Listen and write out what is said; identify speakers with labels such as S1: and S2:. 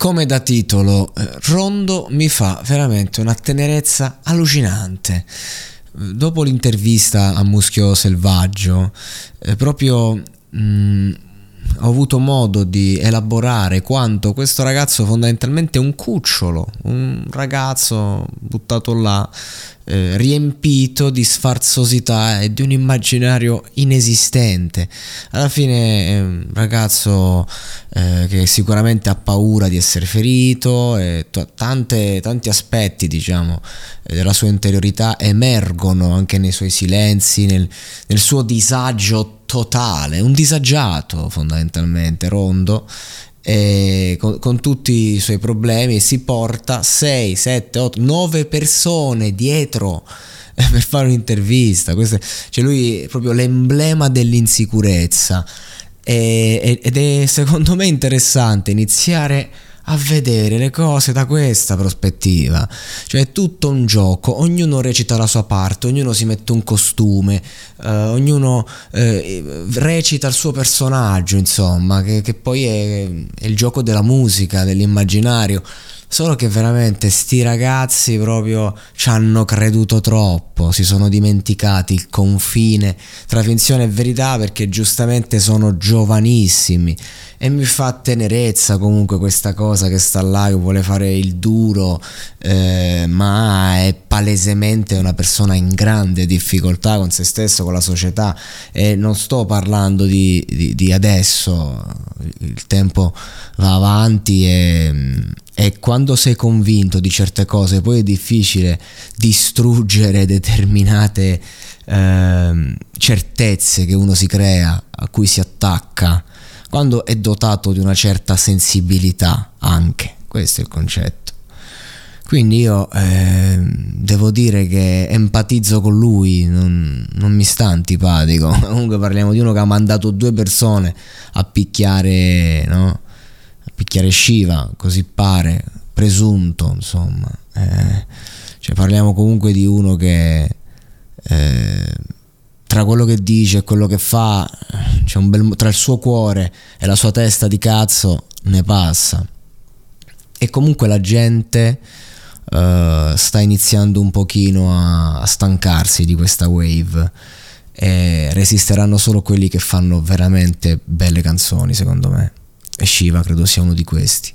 S1: Come da titolo, eh, Rondo mi fa veramente una tenerezza allucinante. Dopo l'intervista a Muschio Selvaggio, eh, proprio mh, ho avuto modo di elaborare quanto questo ragazzo fondamentalmente è un cucciolo, un ragazzo buttato là, eh, riempito di sfarzosità e di un immaginario inesistente. Alla fine è un ragazzo eh, che sicuramente ha paura di essere ferito e t- tante, tanti aspetti, diciamo, eh, della sua interiorità emergono anche nei suoi silenzi, nel, nel suo disagio totale, un disagiato fondamentalmente, rondo, con, con, tutti i suoi problemi si porta 6, 7, 8, 9 persone dietro per fare un'intervista. Questo, cioè lui è proprio l'emblema dell'insicurezza e, ed è secondo me interessante iniziare a vedere le cose da questa prospettiva. Cioè è tutto un gioco, ognuno recita la sua parte, ognuno si mette un costume, eh, ognuno eh, recita il suo personaggio, insomma, che, che poi è, è il gioco della musica, dell'immaginario. Solo che veramente sti ragazzi proprio ci hanno creduto troppo, si sono dimenticati il confine tra finzione e verità perché giustamente sono giovanissimi e mi fa tenerezza comunque questa cosa che sta là che vuole fare il duro eh, ma è palesemente una persona in grande difficoltà con se stesso, con la società. E non sto parlando di, di, di adesso, il tempo va avanti e, e quando sei convinto di certe cose poi è difficile distruggere determinate eh, certezze che uno si crea, a cui si attacca quando è dotato di una certa sensibilità anche, questo è il concetto. Quindi io eh, devo dire che empatizzo con lui, non, non, mi sta antipatico. Comunque parliamo di uno che ha mandato due persone a picchiare, no? A picchiare Shiva, così pare, presunto, insomma. Eh, cioè parliamo comunque di uno che eh, tra quello che dice e quello che fa, un bel, tra il suo cuore e la sua testa di cazzo ne passa. E comunque la gente uh, sta iniziando un pochino a, a stancarsi di questa wave e resisteranno solo quelli che fanno veramente belle canzoni, secondo me. E Shiva credo sia uno di questi.